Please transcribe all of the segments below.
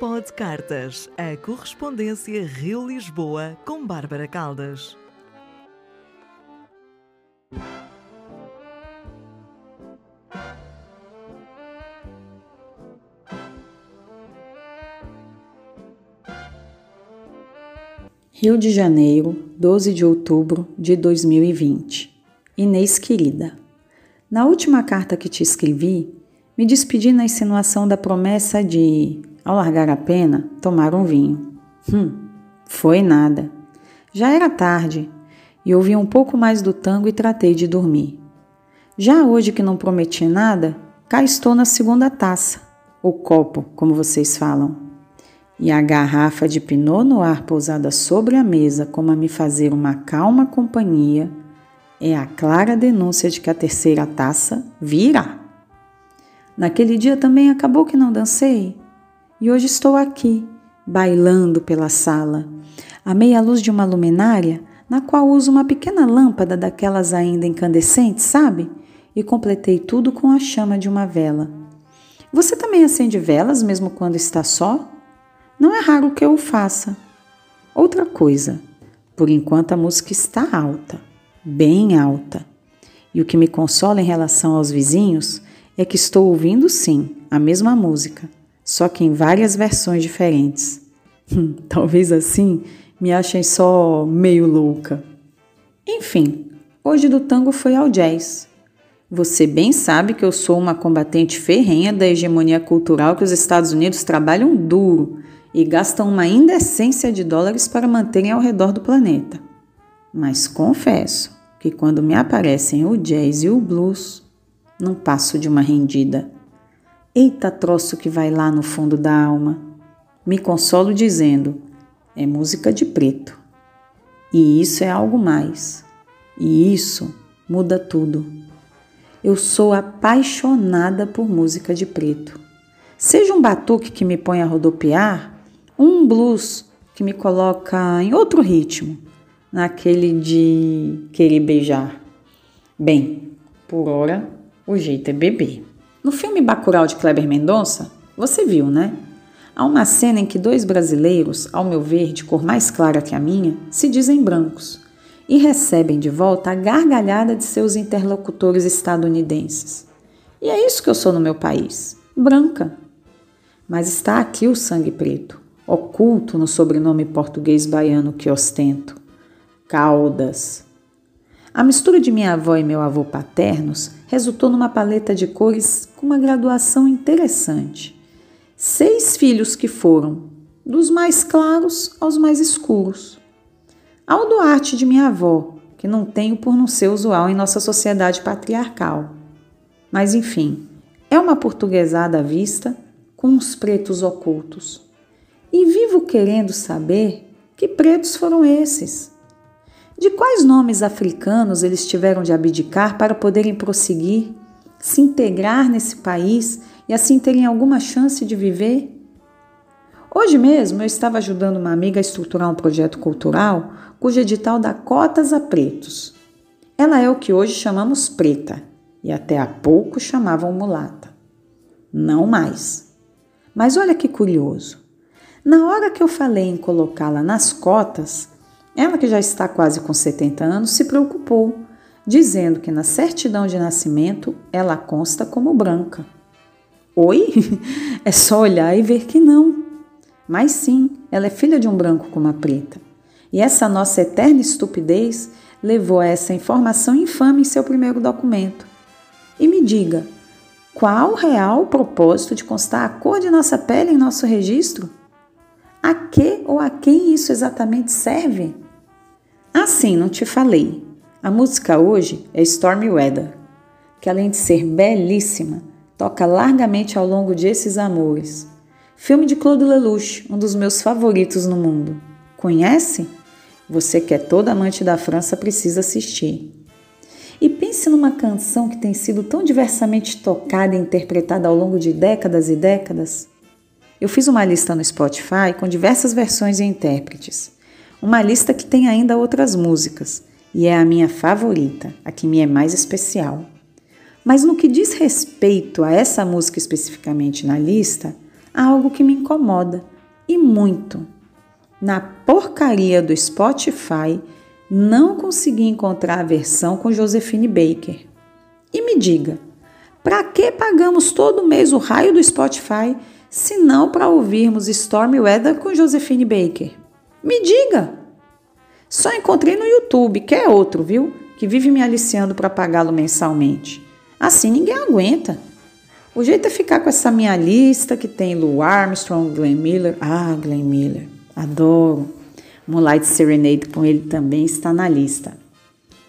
Pod Cartas, a correspondência Rio-Lisboa com Bárbara Caldas. Rio de Janeiro, 12 de outubro de 2020. Inês querida, na última carta que te escrevi, me despedi na insinuação da promessa de, ao largar a pena, tomar um vinho. Hum, foi nada. Já era tarde e ouvi um pouco mais do tango e tratei de dormir. Já hoje que não prometi nada, cá estou na segunda taça, o copo, como vocês falam. E a garrafa de Pinot Noir pousada sobre a mesa como a me fazer uma calma companhia é a clara denúncia de que a terceira taça virá. Naquele dia também acabou que não dancei. E hoje estou aqui, bailando pela sala, à meia luz de uma luminária, na qual uso uma pequena lâmpada daquelas ainda incandescentes, sabe? E completei tudo com a chama de uma vela. Você também acende velas mesmo quando está só? Não é raro que eu o faça. Outra coisa, por enquanto a música está alta, bem alta. E o que me consola em relação aos vizinhos é que estou ouvindo sim a mesma música, só que em várias versões diferentes. Hum, talvez assim me achem só meio louca. Enfim, hoje do tango foi ao jazz. Você bem sabe que eu sou uma combatente ferrenha da hegemonia cultural que os Estados Unidos trabalham duro e gastam uma indecência de dólares para manterem ao redor do planeta. Mas confesso que quando me aparecem o jazz e o blues, não passo de uma rendida. Eita troço que vai lá no fundo da alma. Me consolo dizendo: é música de preto. E isso é algo mais. E isso muda tudo. Eu sou apaixonada por música de preto. Seja um batuque que me põe a rodopiar, um blues que me coloca em outro ritmo, naquele de querer beijar. Bem, por hora o jeito é beber. No filme Bacurau de Kleber Mendonça, você viu, né? Há uma cena em que dois brasileiros, ao meu ver, de cor mais clara que a minha, se dizem brancos e recebem de volta a gargalhada de seus interlocutores estadunidenses. E é isso que eu sou no meu país, branca. Mas está aqui o sangue preto, oculto no sobrenome português baiano que ostento. Caldas. A mistura de minha avó e meu avô paternos resultou numa paleta de cores com uma graduação interessante. Seis filhos que foram, dos mais claros aos mais escuros. Ao Duarte de minha avó, que não tenho por não ser usual em nossa sociedade patriarcal. Mas enfim, é uma portuguesada à vista com uns pretos ocultos. E vivo querendo saber que pretos foram esses de quais nomes africanos eles tiveram de abdicar para poderem prosseguir, se integrar nesse país e assim terem alguma chance de viver? Hoje mesmo eu estava ajudando uma amiga a estruturar um projeto cultural cujo edital dá cotas a pretos. Ela é o que hoje chamamos preta e até há pouco chamavam mulata. Não mais. Mas olha que curioso. Na hora que eu falei em colocá-la nas cotas, ela, que já está quase com 70 anos, se preocupou, dizendo que na certidão de nascimento ela consta como branca. Oi? É só olhar e ver que não. Mas sim, ela é filha de um branco com uma preta. E essa nossa eterna estupidez levou a essa informação infame em seu primeiro documento. E me diga, qual o real propósito de constar a cor de nossa pele em nosso registro? A que ou a quem isso exatamente serve? Assim, não te falei. A música hoje é Stormy Weather, que além de ser belíssima, toca largamente ao longo de esses amores. Filme de Claude Lelouch, um dos meus favoritos no mundo. Conhece? Você que é toda amante da França precisa assistir. E pense numa canção que tem sido tão diversamente tocada e interpretada ao longo de décadas e décadas. Eu fiz uma lista no Spotify com diversas versões e intérpretes. Uma lista que tem ainda outras músicas, e é a minha favorita, a que me é mais especial. Mas no que diz respeito a essa música especificamente na lista, há algo que me incomoda e muito. Na porcaria do Spotify, não consegui encontrar a versão com Josephine Baker. E me diga, para que pagamos todo mês o raio do Spotify se não para ouvirmos Stormy Weather com Josephine Baker? Me diga! Só encontrei no YouTube, que é outro, viu? Que vive me aliciando para pagá-lo mensalmente. Assim ninguém aguenta. O jeito é ficar com essa minha lista que tem Lou Armstrong, Glenn Miller. Ah, Glenn Miller, adoro. Moonlight Serenade com ele também está na lista.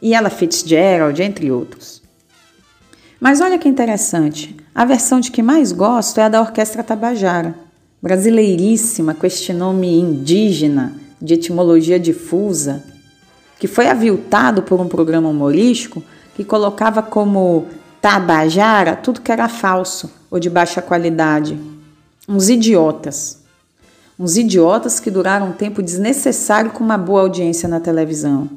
E ela Fitzgerald, entre outros. Mas olha que interessante, a versão de que mais gosto é a da Orquestra Tabajara, brasileiríssima, com este nome indígena, de etimologia difusa, que foi aviltado por um programa humorístico que colocava como Tabajara tudo que era falso ou de baixa qualidade. Uns idiotas. Uns idiotas que duraram um tempo desnecessário com uma boa audiência na televisão.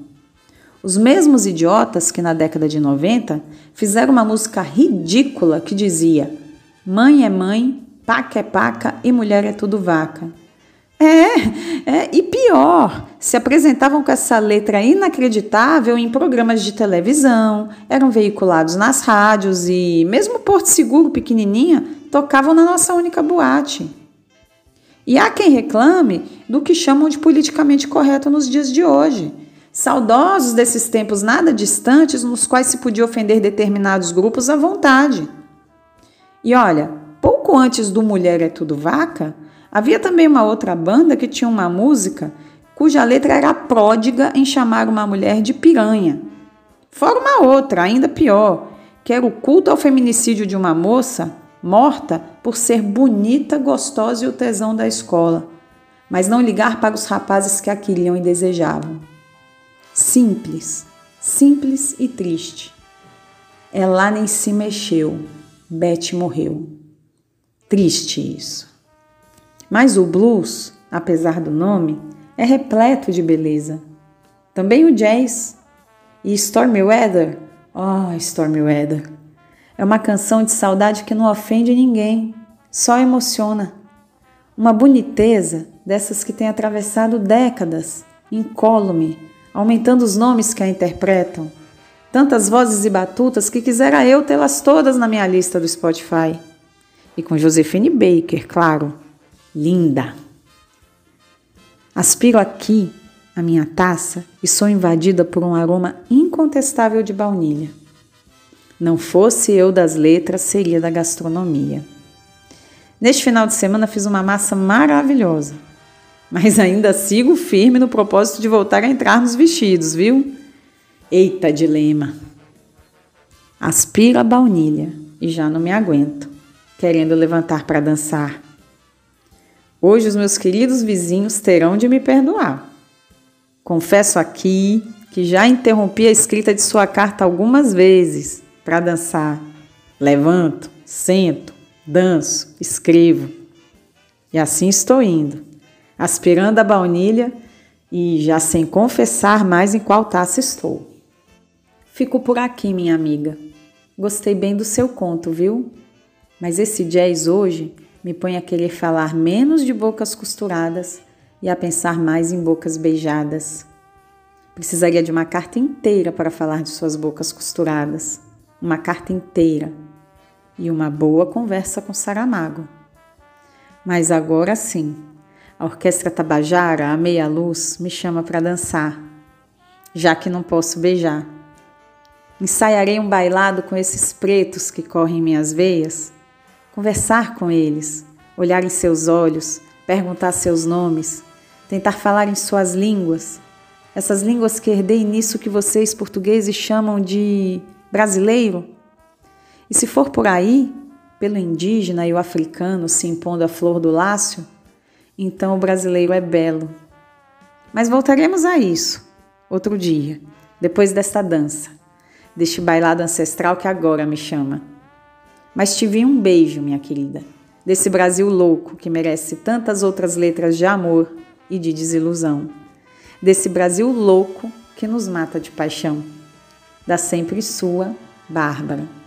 Os mesmos idiotas que na década de 90 fizeram uma música ridícula que dizia: Mãe é mãe, paca é paca e mulher é tudo vaca. É, é, e pior, se apresentavam com essa letra inacreditável em programas de televisão, eram veiculados nas rádios e, mesmo Porto Seguro pequenininha, tocavam na nossa única boate. E há quem reclame do que chamam de politicamente correto nos dias de hoje. Saudosos desses tempos nada distantes nos quais se podia ofender determinados grupos à vontade. E olha, pouco antes do Mulher é Tudo Vaca, Havia também uma outra banda que tinha uma música cuja letra era pródiga em chamar uma mulher de piranha. Fora uma outra, ainda pior, que era o culto ao feminicídio de uma moça morta por ser bonita, gostosa e o tesão da escola, mas não ligar para os rapazes que a queriam e desejavam. Simples, simples e triste. Ela nem se mexeu. Beth morreu. Triste isso. Mas o blues, apesar do nome, é repleto de beleza. Também o jazz. E Stormy Weather, oh, Stormy Weather, é uma canção de saudade que não ofende ninguém, só emociona. Uma boniteza dessas que tem atravessado décadas, incólume, aumentando os nomes que a interpretam. Tantas vozes e batutas que quisera eu tê-las todas na minha lista do Spotify. E com Josephine Baker, claro linda. Aspiro aqui a minha taça e sou invadida por um aroma incontestável de baunilha. Não fosse eu das letras, seria da gastronomia. Neste final de semana fiz uma massa maravilhosa, mas ainda sigo firme no propósito de voltar a entrar nos vestidos, viu? Eita dilema! Aspiro a baunilha e já não me aguento, querendo levantar para dançar. Hoje os meus queridos vizinhos terão de me perdoar. Confesso aqui que já interrompi a escrita de sua carta algumas vezes para dançar. Levanto, sento, danço, escrevo. E assim estou indo, aspirando a baunilha e já sem confessar mais em qual taça estou. Fico por aqui, minha amiga. Gostei bem do seu conto, viu? Mas esse jazz hoje me põe a querer falar menos de bocas costuradas e a pensar mais em bocas beijadas. Precisaria de uma carta inteira para falar de suas bocas costuradas, uma carta inteira e uma boa conversa com Saramago. Mas agora sim, a Orquestra Tabajara, a meia luz, me chama para dançar, já que não posso beijar. Ensaiarei um bailado com esses pretos que correm em minhas veias conversar com eles, olhar em seus olhos, perguntar seus nomes, tentar falar em suas línguas, essas línguas que herdei nisso que vocês portugueses chamam de brasileiro. E se for por aí, pelo indígena e o africano se impondo a flor do lácio, então o brasileiro é belo. Mas voltaremos a isso outro dia, depois desta dança, deste bailado ancestral que agora me chama. Mas te vi um beijo, minha querida, desse Brasil louco que merece tantas outras letras de amor e de desilusão. Desse Brasil louco que nos mata de paixão. Da sempre sua, Bárbara.